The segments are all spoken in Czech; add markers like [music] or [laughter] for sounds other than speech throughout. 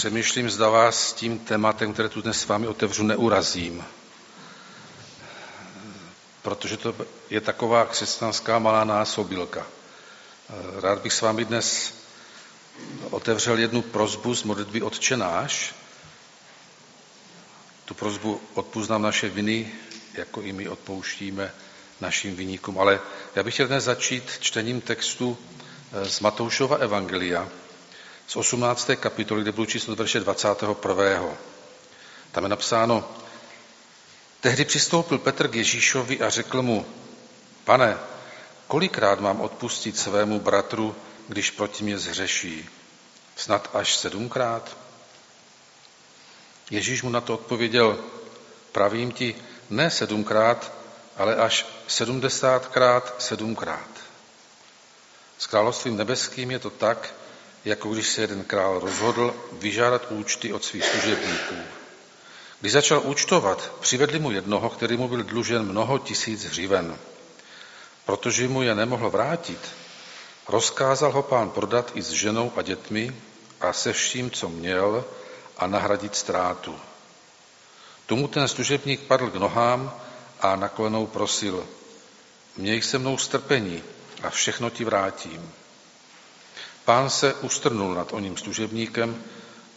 přemýšlím, zda vás s tím tématem, které tu dnes s vámi otevřu, neurazím. Protože to je taková křesťanská malá násobilka. Rád bych s vámi dnes otevřel jednu prozbu z modlitby Otčenáš. Tu prozbu odpust nám naše viny, jako i my odpouštíme našim vyníkům. Ale já bych chtěl dnes začít čtením textu z Matoušova Evangelia, z 18. kapitoly, kde budu číst od verše 21. Tam je napsáno, tehdy přistoupil Petr k Ježíšovi a řekl mu, pane, kolikrát mám odpustit svému bratru, když proti mě zhřeší? Snad až sedmkrát? Ježíš mu na to odpověděl, pravím ti, ne sedmkrát, ale až sedmdesátkrát sedmkrát. S královstvím nebeským je to tak, jako když se jeden král rozhodl vyžádat účty od svých služebníků. Když začal účtovat, přivedli mu jednoho, který mu byl dlužen mnoho tisíc hřiven. Protože mu je nemohl vrátit, rozkázal ho pán prodat i s ženou a dětmi a se vším, co měl, a nahradit ztrátu. Tomu ten služebník padl k nohám a naklenou prosil, měj se mnou strpení a všechno ti vrátím. Pán se ustrnul nad oním služebníkem,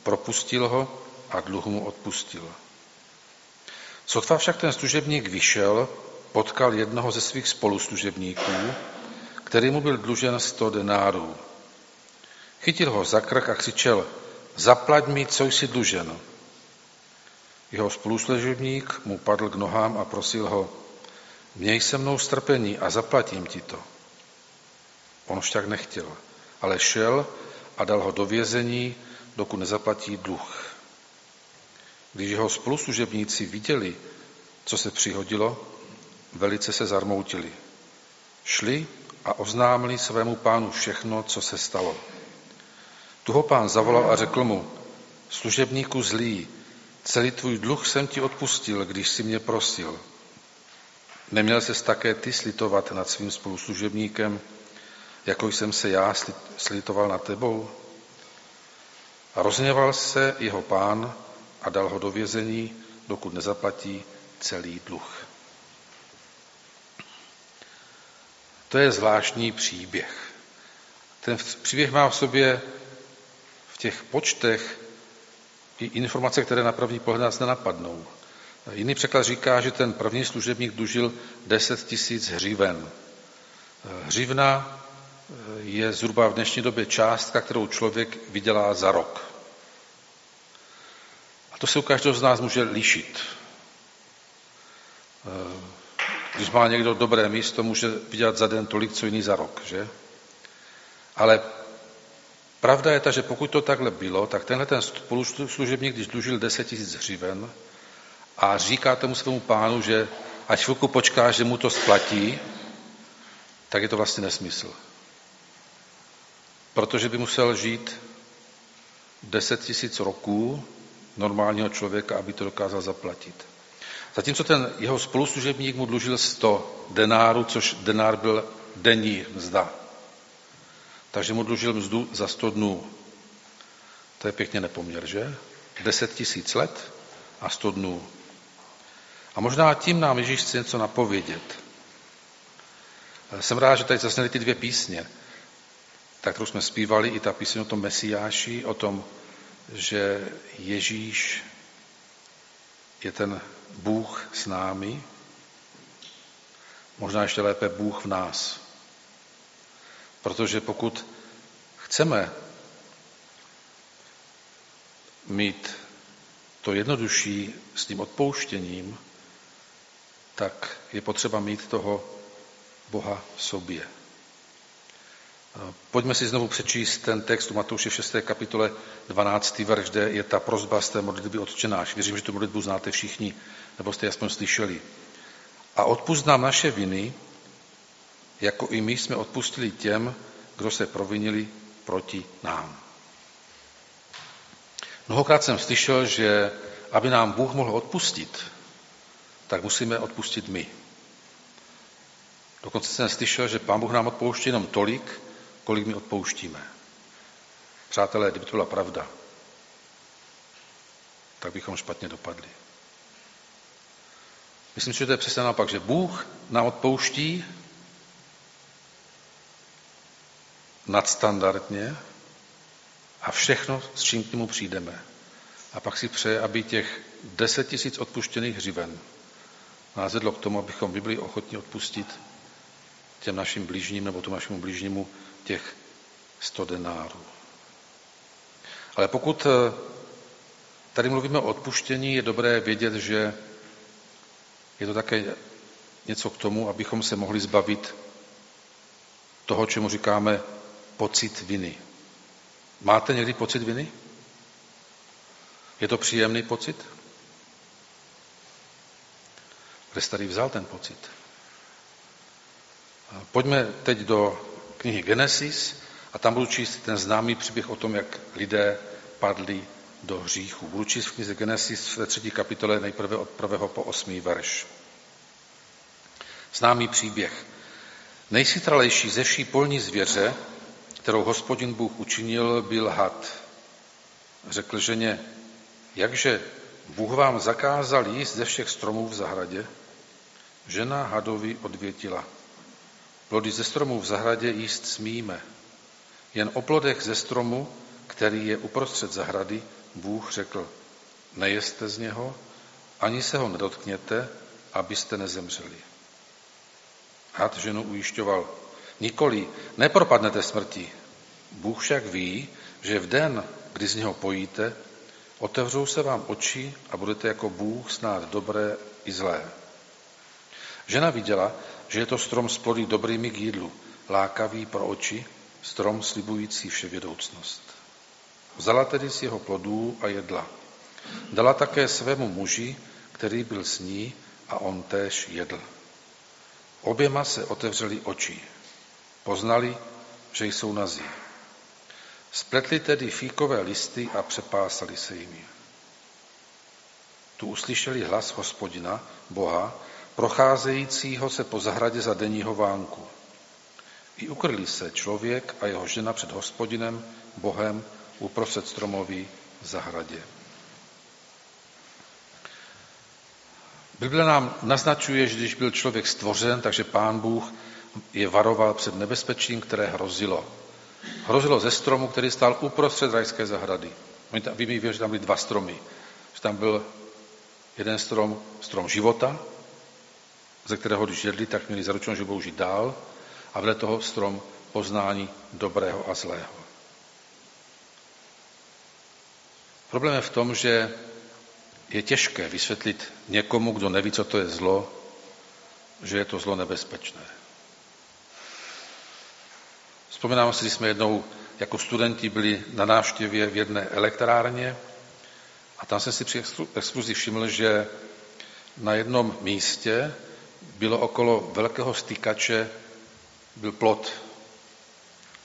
propustil ho a dluh mu odpustil. Sotva však ten služebník vyšel, potkal jednoho ze svých spoluslužebníků, který mu byl dlužen sto denárů. Chytil ho za krk a křičel, zaplať mi, co jsi dlužen. Jeho spoluslužebník mu padl k nohám a prosil ho, měj se mnou strpení a zaplatím ti to. On však nechtěl ale šel a dal ho do vězení, dokud nezaplatí dluh. Když jeho spoluslužebníci viděli, co se přihodilo, velice se zarmoutili. Šli a oznámili svému pánu všechno, co se stalo. Tu ho pán zavolal a řekl mu, služebníku zlý, celý tvůj dluh jsem ti odpustil, když si mě prosil. Neměl ses také ty slitovat nad svým spoluslužebníkem, jako jsem se já slitoval nad tebou? A rozněval se jeho pán a dal ho do vězení, dokud nezaplatí celý dluh. To je zvláštní příběh. Ten příběh má v sobě v těch počtech i informace, které na první pohled nás nenapadnou. Jiný překlad říká, že ten první služebník dlužil 10 tisíc hřiven. Hřivna je zhruba v dnešní době částka, kterou člověk vydělá za rok. A to se u každého z nás může lišit. Eh, když má někdo dobré místo, může vydělat za den tolik, co jiný za rok, že? Ale pravda je ta, že pokud to takhle bylo, tak tenhle ten spoluslužebník, když dlužil 10 tisíc hřiven a říká tomu svému pánu, že ať chvilku počká, že mu to splatí, tak je to vlastně nesmysl protože by musel žít deset tisíc roků normálního člověka, aby to dokázal zaplatit. Zatímco ten jeho spoluslužebník mu dlužil 100 denárů, což denár byl denní mzda. Takže mu dlužil mzdu za 100 dnů. To je pěkně nepoměr, že? 10 tisíc let a 100 dnů. A možná tím nám Ježíš chce něco napovědět. Jsem rád, že tady zasněly ty dvě písně tak kterou jsme zpívali, i ta píseň o tom Mesiáši, o tom, že Ježíš je ten Bůh s námi, možná ještě lépe Bůh v nás. Protože pokud chceme mít to jednodušší s tím odpouštěním, tak je potřeba mít toho Boha v sobě. Pojďme si znovu přečíst ten text u Matouše v 6. kapitole 12. verš, kde je ta prozba z té modlitby odčenáš. Věřím, že tu modlitbu znáte všichni, nebo jste aspoň slyšeli. A odpust nám naše viny, jako i my jsme odpustili těm, kdo se provinili proti nám. Mnohokrát jsem slyšel, že aby nám Bůh mohl odpustit, tak musíme odpustit my. Dokonce jsem slyšel, že Pán Bůh nám odpouští jenom tolik, kolik my odpouštíme. Přátelé, kdyby to byla pravda, tak bychom špatně dopadli. Myslím si, že to je přesně naopak, že Bůh nám odpouští nadstandardně a všechno, s čím k němu přijdeme. A pak si přeje, aby těch deset tisíc odpuštěných hřiven nás vedlo k tomu, abychom by byli ochotni odpustit těm našim blížním nebo tomu našemu blížnímu těch sto denárů. Ale pokud eh, tady mluvíme o odpuštění, je dobré vědět, že je to také něco k tomu, abychom se mohli zbavit toho, čemu říkáme pocit viny. Máte někdy pocit viny? Je to příjemný pocit? Kde jsi tady vzal ten pocit? Pojďme teď do knihy Genesis a tam budu číst ten známý příběh o tom, jak lidé padli do hříchu. Budu číst v knize Genesis ve třetí kapitole nejprve od prvého po osmý verš. Známý příběh. Nejchytralejší ze vší polní zvěře, kterou hospodin Bůh učinil, byl had. Řekl ženě, jakže Bůh vám zakázal jíst ze všech stromů v zahradě? Žena hadovi odvětila. Plody ze stromů v zahradě jíst smíme. Jen o plodech ze stromu, který je uprostřed zahrady, Bůh řekl, nejeste z něho, ani se ho nedotkněte, abyste nezemřeli. Had ženu ujišťoval, nikoli, nepropadnete smrti. Bůh však ví, že v den, kdy z něho pojíte, otevřou se vám oči a budete jako Bůh snát dobré i zlé. Žena viděla, že je to strom s plody dobrými k jídlu, lákavý pro oči, strom slibující vševědoucnost. Vzala tedy z jeho plodů a jedla. Dala také svému muži, který byl s ní, a on též jedl. Oběma se otevřeli oči. Poznali, že jsou nazí. Spletli tedy fíkové listy a přepásali se jimi. Tu uslyšeli hlas hospodina, Boha, procházejícího se po zahradě za denního vánku. I ukryli se člověk a jeho žena před hospodinem, Bohem, uprostřed stromoví v zahradě. Bible nám naznačuje, že když byl člověk stvořen, takže pán Bůh je varoval před nebezpečím, které hrozilo. Hrozilo ze stromu, který stál uprostřed rajské zahrady. Vy mi že tam byly dva stromy. Že tam byl jeden strom, strom života, ze kterého když jedli, tak měli zaručeno, že budou žít dál, a vedle toho strom poznání dobrého a zlého. Problém je v tom, že je těžké vysvětlit někomu, kdo neví, co to je zlo, že je to zlo nebezpečné. Vzpomínám si, že jsme jednou jako studenti byli na návštěvě v jedné elektrárně a tam jsem si při exkluzi všiml, že na jednom místě bylo okolo velkého stýkače byl plot.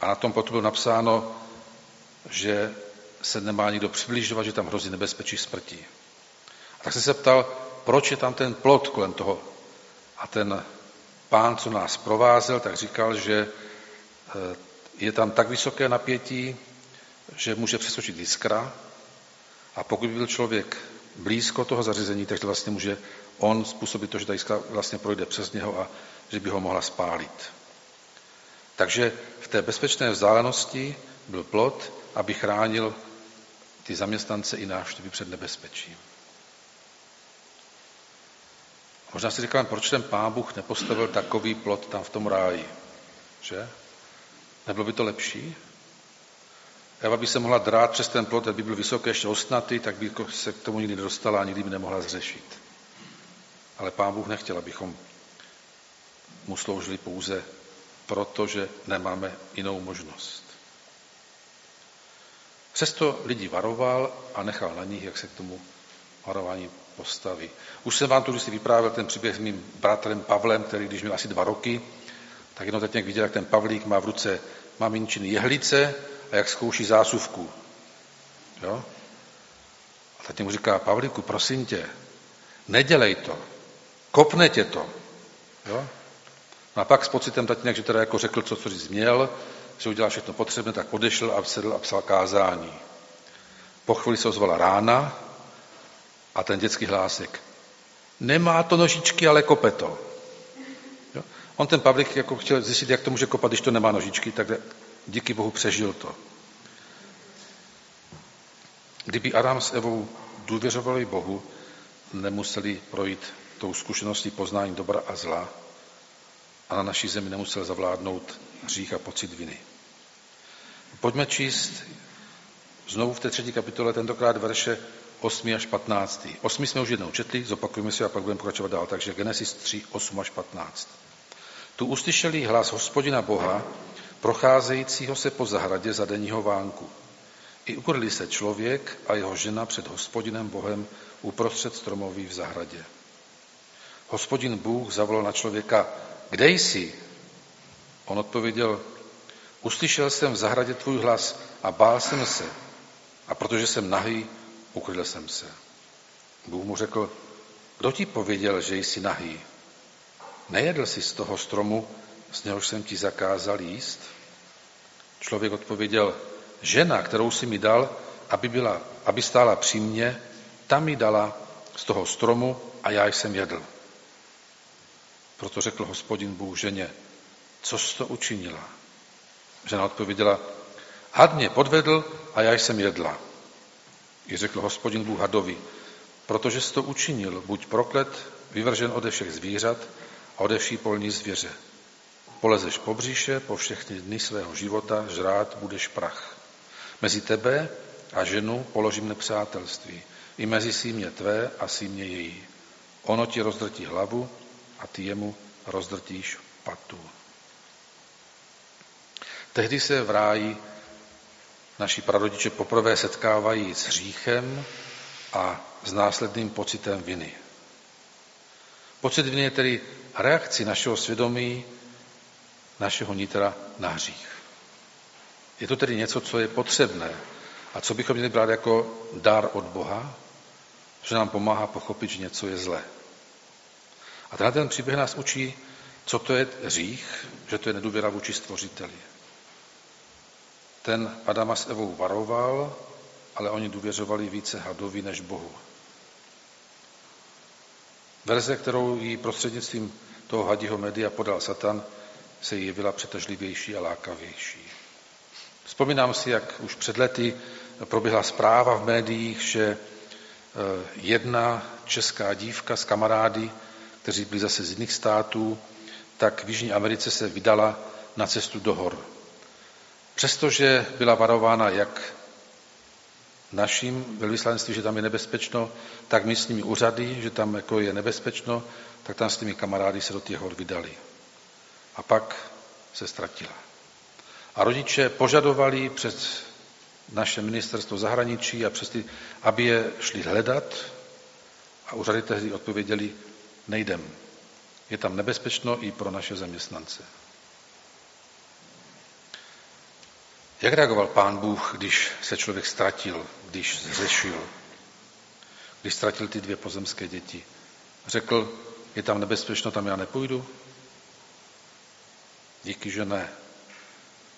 A na tom plotu bylo napsáno, že se nemá nikdo přiblížovat, že tam hrozí nebezpečí smrti. A tak jsem se ptal, proč je tam ten plot kolem toho. A ten pán, co nás provázel, tak říkal, že eh, je tam tak vysoké napětí, že může přeskočit jiskra a pokud by byl člověk blízko toho zařízení, tak to vlastně může on způsobit to, že ta jiskra vlastně projde přes něho a že by ho mohla spálit. Takže v té bezpečné vzdálenosti byl plot, aby chránil ty zaměstnance i návštěvy před nebezpečím. Možná si říkám, proč ten pán Bůh nepostavil takový plot tam v tom ráji, že? Nebylo by to lepší? Eva by se mohla drát přes ten plot, by byl vysoký, ještě ostnatý, tak by se k tomu nikdy nedostala a nikdy by nemohla zřešit. Ale pán Bůh nechtěl, abychom mu sloužili pouze proto, že nemáme jinou možnost. Přesto lidi varoval a nechal na nich, jak se k tomu varování postaví. Už jsem vám tu si vyprávěl ten příběh s mým bratrem Pavlem, který když měl asi dva roky, tak jenom teď viděl, jak ten Pavlík má v ruce maminčiny jehlice a jak zkouší zásuvku. Jo? A teď mu říká, Pavlíku, prosím tě, nedělej to, kopne tě to. Jo? No a pak s pocitem tatínek, že teda jako řekl, co, co říct měl, že udělal všechno potřebné, tak odešel a sedl a psal kázání. Po chvíli se ozvala rána A ten dětský hlásek. Nemá to nožičky, ale kope to. Jo? On ten Pavlik jako chtěl zjistit, jak to může kopat, když to nemá nožičky, tak díky Bohu přežil to. Kdyby Adam s Evou důvěřovali Bohu, nemuseli projít tou zkušeností poznání dobra a zla a na naší zemi nemusel zavládnout hřích a pocit viny. Pojďme číst znovu v té třetí kapitole, tentokrát verše 8 až 15. 8 jsme už jednou četli, zopakujeme si a pak budeme pokračovat dál. Takže Genesis 3, 8 až 15. Tu uslyšeli hlas hospodina Boha, procházejícího se po zahradě za denního vánku. I ukryli se člověk a jeho žena před hospodinem Bohem uprostřed stromoví v zahradě. Hospodin Bůh zavolal na člověka, kde jsi? On odpověděl, uslyšel jsem v zahradě tvůj hlas a bál jsem se. A protože jsem nahý, ukryl jsem se. Bůh mu řekl, kdo ti pověděl, že jsi nahý? Nejedl jsi z toho stromu, z něhož jsem ti zakázal jíst? Člověk odpověděl, žena, kterou si mi dal, aby, byla, aby stála při mně, ta mi dala z toho stromu a já jsem jedl. Proto řekl hospodin Bůh ženě, co jsi to učinila? Žena odpověděla, had mě podvedl a já jsem jedla. I řekl hospodin Bůh hadovi, protože jsi to učinil, buď proklet, vyvržen ode všech zvířat a ode vší polní zvěře. Polezeš po bříše, po všechny dny svého života, žrát budeš prach. Mezi tebe a ženu položím nepřátelství, i mezi símě tvé a símě její. Ono ti rozdrtí hlavu a ty jemu rozdrtíš patu. Tehdy se v ráji naši prarodiče poprvé setkávají s hříchem a s následným pocitem viny. Pocit viny je tedy reakci našeho svědomí, našeho nitra na hřích. Je to tedy něco, co je potřebné a co bychom měli brát jako dar od Boha, že nám pomáhá pochopit, že něco je zlé. A tenhle ten příběh nás učí, co to je hřích, že to je nedůvěra vůči stvořiteli. Ten Adama s Evou varoval, ale oni důvěřovali více hadovi než Bohu. Verze, kterou jí prostřednictvím toho hadího média podal Satan, se jí jevila přetažlivější a lákavější. Vzpomínám si, jak už před lety proběhla zpráva v médiích, že eh, jedna česká dívka s kamarády, kteří byli zase z jiných států, tak v Jižní Americe se vydala na cestu do hor. Přestože byla varována jak naším velvyslanství, že tam je nebezpečno, tak místními úřady, že tam jako je nebezpečno, tak tam s těmi kamarády se do těch hor vydali. A pak se ztratila. A rodiče požadovali přes naše ministerstvo zahraničí a přes ty, aby je šli hledat a úřady tehdy odpověděli, nejdem. Je tam nebezpečno i pro naše zaměstnance. Jak reagoval pán Bůh, když se člověk ztratil, když zřešil, když ztratil ty dvě pozemské děti? Řekl, je tam nebezpečno, tam já nepůjdu? Díky, že ne.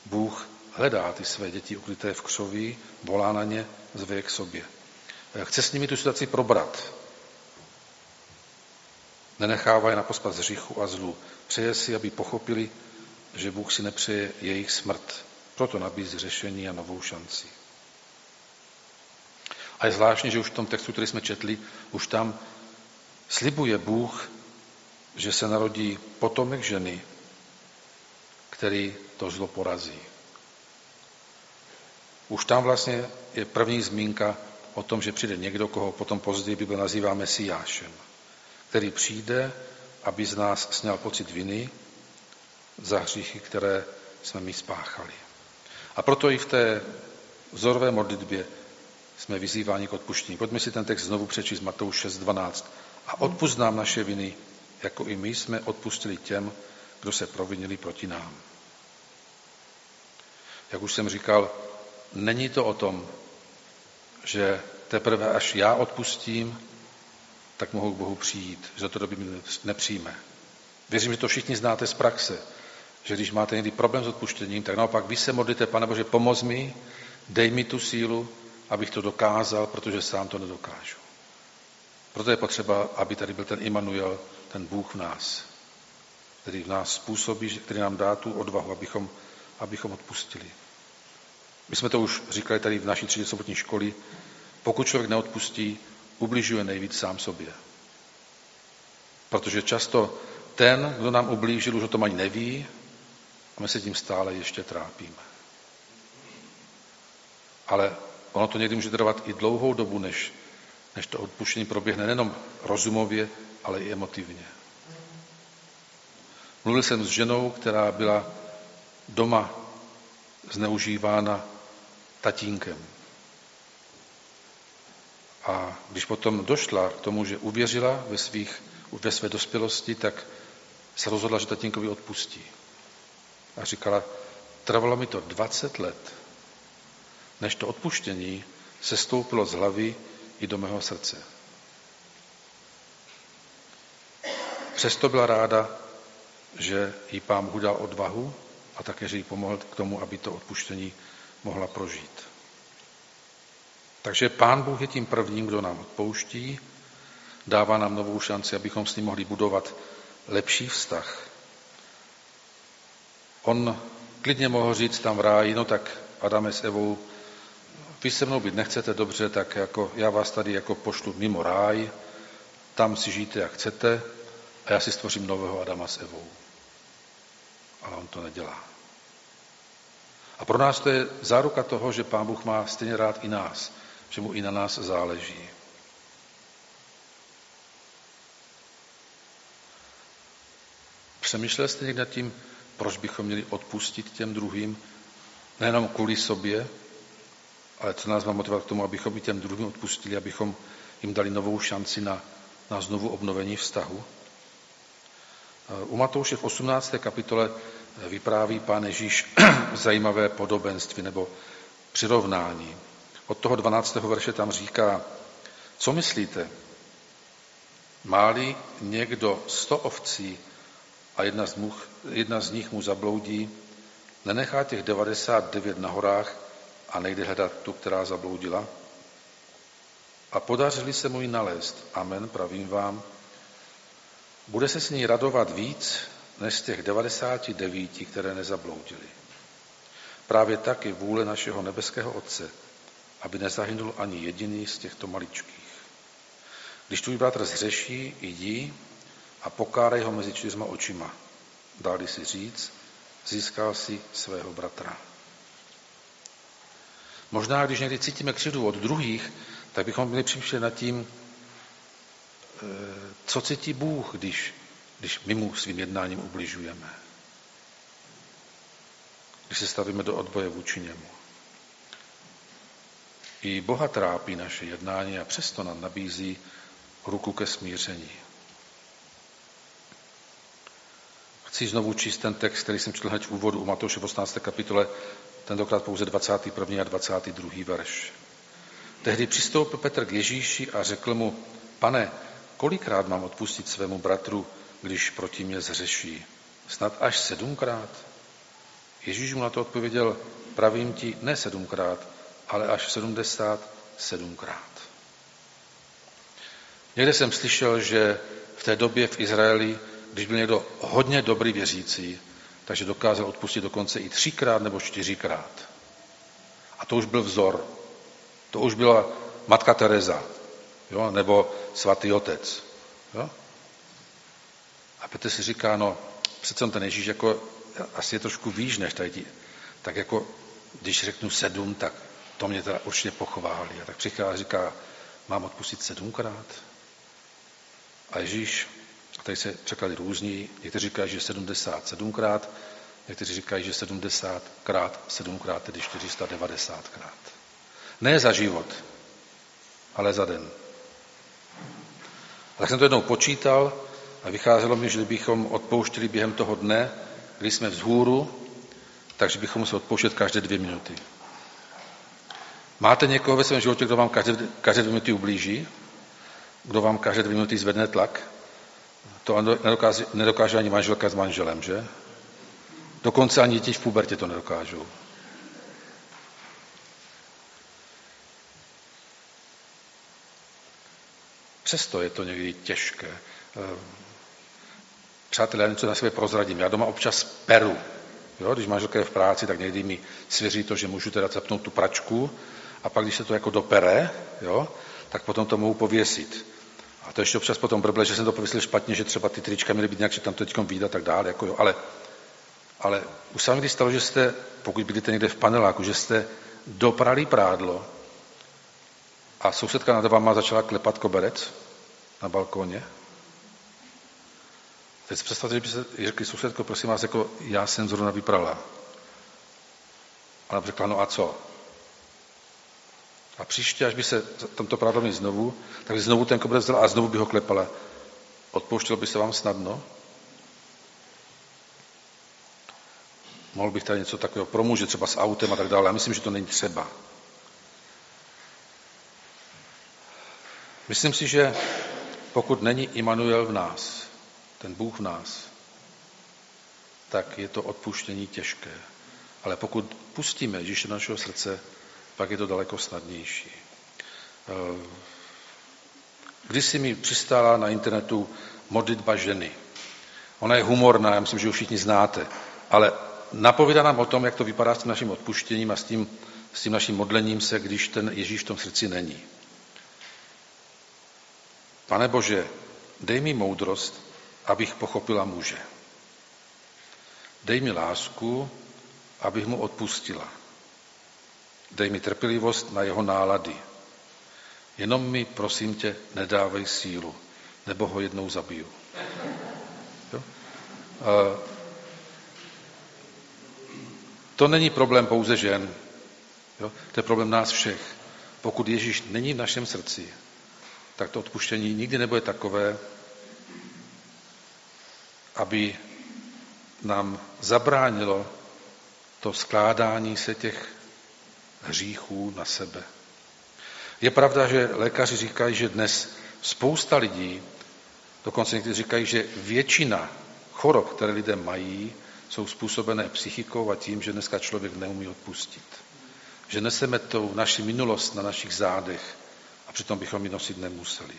Bůh hledá ty své děti ukryté v křoví, volá na ně, zve k sobě. Chce s nimi tu situaci probrat. Nenechává je na pospas hříchu a zlu. Přeje si, aby pochopili, že Bůh si nepřeje jejich smrt. Proto nabízí řešení a novou šanci. A je zvláštní, že už v tom textu, který jsme četli, už tam slibuje Bůh, že se narodí potomek ženy, který to zlo porazí. Už tam vlastně je první zmínka o tom, že přijde někdo, koho potom později Bible nazývá Mesiášem, který přijde, aby z nás sněl pocit viny za hříchy, které jsme my spáchali. A proto i v té vzorové modlitbě jsme vyzýváni k odpuštění. Pojďme si ten text znovu přečíst Matouš 6.12. A odpust nám naše viny, jako i my jsme odpustili těm, kdo se provinili proti nám. Jak už jsem říkal, není to o tom, že teprve až já odpustím, tak mohu k Bohu přijít, že to doby nepřijme. Věřím, že to všichni znáte z praxe, že když máte někdy problém s odpuštěním, tak naopak vy se modlíte, pane Bože, pomoz mi, dej mi tu sílu, abych to dokázal, protože sám to nedokážu. Proto je potřeba, aby tady byl ten Immanuel, ten Bůh v nás, který v nás způsobí, který nám dá tu odvahu, abychom, abychom odpustili. My jsme to už říkali tady v naší třídě sobotní školy. Pokud člověk neodpustí, ubližuje nejvíc sám sobě. Protože často ten, kdo nám ublížil, už o tom ani neví a my se tím stále ještě trápíme. Ale ono to někdy může trvat i dlouhou dobu, než, než to odpuštění proběhne nejenom rozumově, ale i emotivně. Mluvil jsem s ženou, která byla doma zneužívána tatínkem. A když potom došla k tomu, že uvěřila ve, svých, ve své dospělosti, tak se rozhodla, že tatínkovi odpustí. A říkala, trvalo mi to 20 let, než to odpuštění se stoupilo z hlavy i do mého srdce. Přesto byla ráda, že jí pán Bůh dal odvahu a také, že jí pomohl k tomu, aby to odpuštění mohla prožít. Takže pán Bůh je tím prvním, kdo nám odpouští, dává nám novou šanci, abychom s ním mohli budovat lepší vztah. On klidně mohl říct tam v ráji, no tak Adame s Evou, vy se mnou být nechcete dobře, tak jako já vás tady jako pošlu mimo ráj, tam si žijte, jak chcete, a já si stvořím nového Adama s Evou. Ale on to nedělá. A pro nás to je záruka toho, že Pán Bůh má stejně rád i nás, že mu i na nás záleží. Přemýšlel jste někdy nad tím, proč bychom měli odpustit těm druhým, nejenom kvůli sobě, ale co nás má motivovat k tomu, abychom i těm druhým odpustili, abychom jim dali novou šanci na, na znovu obnovení vztahu. U Matouše v 18. kapitole vypráví pán Ježíš [clears throat] zajímavé podobenství nebo přirovnání. Od toho 12. verše tam říká, co myslíte? Máli někdo sto ovcí a jedna z, much, jedna z nich mu zabloudí, nenechá těch 99 na horách a nejde hledat tu, která zabloudila? A podařili se mu ji nalézt. Amen, pravím vám. Bude se s ní radovat víc, než z těch 99, které nezabloudili. Právě tak je vůle našeho nebeského Otce, aby nezahynul ani jediný z těchto maličkých. Když tvůj bratr zřeší, jdi a pokárej ho mezi čtyřma očima. Dáli si říct, získal si svého bratra. Možná, když někdy cítíme křivdu od druhých, tak bychom měli přemýšlet nad tím, eh, co cítí Bůh, když když my mu svým jednáním ubližujeme. Když se stavíme do odboje vůči němu. I Boha trápí naše jednání a přesto nám nabízí ruku ke smíření. Chci znovu číst ten text, který jsem četl hned v úvodu u Matouše v 18. kapitole, tentokrát pouze 21. a 22. verš. Tehdy přistoupil Petr k Ježíši a řekl mu, pane, kolikrát mám odpustit svému bratru, když proti mě zřeší? Snad až sedmkrát? Ježíš mu na to odpověděl, pravím ti, ne sedmkrát, ale až sedmdesát sedmkrát. Někde jsem slyšel, že v té době v Izraeli, když byl někdo hodně dobrý věřící, takže dokázal odpustit dokonce i třikrát nebo čtyřikrát. A to už byl vzor. To už byla matka Teresa, jo? nebo svatý otec. Jo? A Petr si říká, no přece ten Ježíš jako asi je trošku výš než tady. Tak jako, když řeknu sedm, tak to mě teda určitě pochválí. A tak přichází a říká, mám odpustit sedmkrát? A Ježíš, a tady se překlady různí, někteří říkají, že 77krát, někteří říkají, že 70 krát, 7 krát, tedy 490 krát. Ne za život, ale za den. A tak jsem to jednou počítal a vycházelo mi, že bychom odpouštěli během toho dne, kdy jsme vzhůru, takže bychom se odpouštět každé dvě minuty. Máte někoho ve svém životě, kdo vám každé, každé dvě minuty ublíží? Kdo vám každé dvě minuty zvedne tlak? To nedokáže, nedokáže ani manželka s manželem, že? Dokonce ani děti v pubertě to nedokážou. Přesto je to někdy těžké. Eh, přátelé, já něco na sebe prozradím. Já doma občas peru. Jo? Když manželka je v práci, tak někdy mi svěří to, že můžu teda zapnout tu pračku a pak, když se to jako dopere, jo, tak potom to mohu pověsit. A to ještě občas potom brble, že jsem to pověsil špatně, že třeba ty trička měly být nějak, že tam to teď a tak dále. Jako jo. Ale, ale už se kdy stalo, že jste, pokud bydlíte někde v paneláku, že jste doprali prádlo a sousedka nad váma začala klepat koberec na balkóně. Teď si představte, že by se řekli, sousedko, prosím vás, jako já jsem zrovna vyprala. Ona řekla, no a co? A příště, až by se tomto prádlo znovu, tak by znovu ten koberec vzala a znovu by ho klepala. Odpouštělo by se vám snadno? Mohl bych tady něco takového pro muže, třeba s autem a tak dále. Já myslím, že to není třeba. Myslím si, že pokud není Immanuel v nás, ten Bůh v nás, tak je to odpuštění těžké. Ale pokud pustíme Ježíše do našeho srdce, pak je to daleko snadnější. Eh, Když si mi přistála na internetu modlitba ženy. Ona je humorná, já myslím, že ji všichni znáte, ale napovídá nám o tom, jak to vypadá s tím naším odpuštěním a s tím, s tím naším modlením se, když ten Ježíš v tom srdci není. Pane Bože, dej mi moudrost, abych pochopila muže. Dej mi lásku, abych mu odpustila. Dej mi trpělivost na jeho nálady. Jenom mi, prosím tě, nedávej sílu, nebo ho jednou zabiju. Jo? To není problém pouze žen. Jo? To je problém nás všech. Pokud Ježíš není v našem srdci, tak to odpuštění nikdy nebude takové, aby nám zabránilo to skládání se těch hříchů na sebe. Je pravda, že lékaři říkají, že dnes spousta lidí, dokonce někteří říkají, že většina chorob, které lidé mají, jsou způsobené psychikou a tím, že dneska člověk neumí odpustit. Že neseme tu naši minulost na našich zádech a přitom bychom ji nosit nemuseli.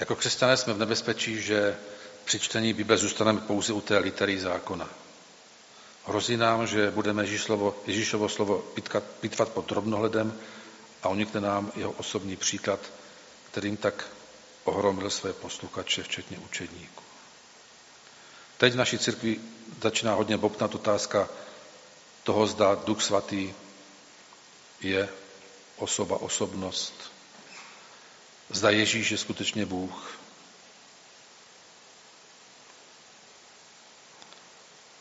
Jako křesťané jsme v nebezpečí, že při čtení Bible zůstaneme pouze u té litery zákona. Hrozí nám, že budeme Ježíšovo, Ježíšovo slovo pitkat, pitvat pod drobnohledem a unikne nám jeho osobní příklad, kterým tak ohromil své posluchače, včetně učedníků. Teď v naší církvi začíná hodně bobtnat otázka toho, zda Duch Svatý je osoba, osobnost, zda Ježíš je skutečně Bůh.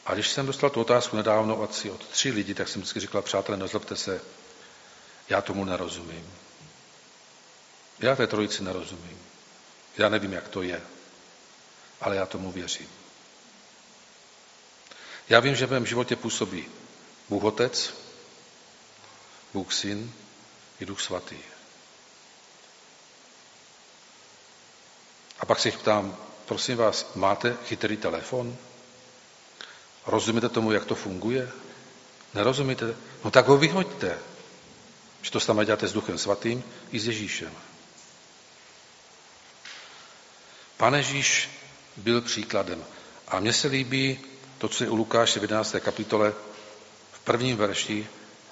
A když jsem dostal tu otázku nedávno od, od tři lidi, tak jsem vždycky říkal, přátelé, nezlobte se, já tomu nerozumím. Já té trojici nerozumím. Já nevím, jak to je, ale já tomu věřím. Já vím, že v mém životě působí Bůh Otec, Bůh Syn i Duch Svatý. A pak se jich ptám, prosím vás, máte chytrý telefon? Rozumíte tomu, jak to funguje? Nerozumíte? No tak ho vyhoďte. Že to samé děláte s Duchem Svatým i s Ježíšem. Pane Ježíš byl příkladem. A mně se líbí to, co je u Lukáše v 11. kapitole v prvním verši,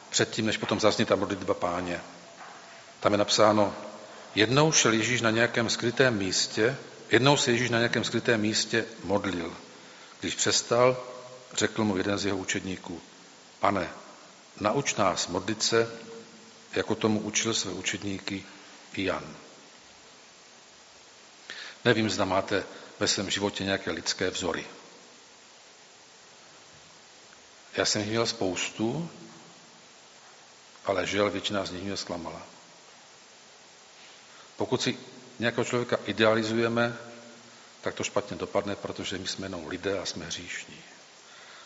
předtím, než potom zazní ta modlitba páně. Tam je napsáno, jednou šel Ježíš na nějakém skrytém místě, jednou se Ježíš na nějakém skrytém místě modlil. Když přestal, řekl mu jeden z jeho učedníků, pane, nauč nás modlit se, jako tomu učil své učedníky i Jan. Nevím, zda máte ve svém životě nějaké lidské vzory. Já jsem jich měl spoustu, ale žel většina z nich mě zklamala. Pokud si nějakého člověka idealizujeme, tak to špatně dopadne, protože my jsme jenom lidé a jsme hříšní.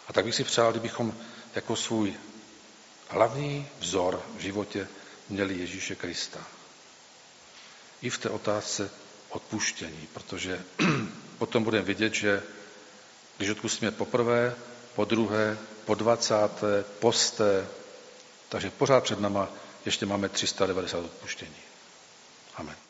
A tak bych si přál, kdybychom jako svůj hlavní vzor v životě měli Ježíše Krista. I v té otázce odpuštění, protože [clears throat] potom budeme vidět, že když odpustíme poprvé, po druhé, po dvacáté, posté, takže pořád před náma ještě máme 390 odpuštění. Amen.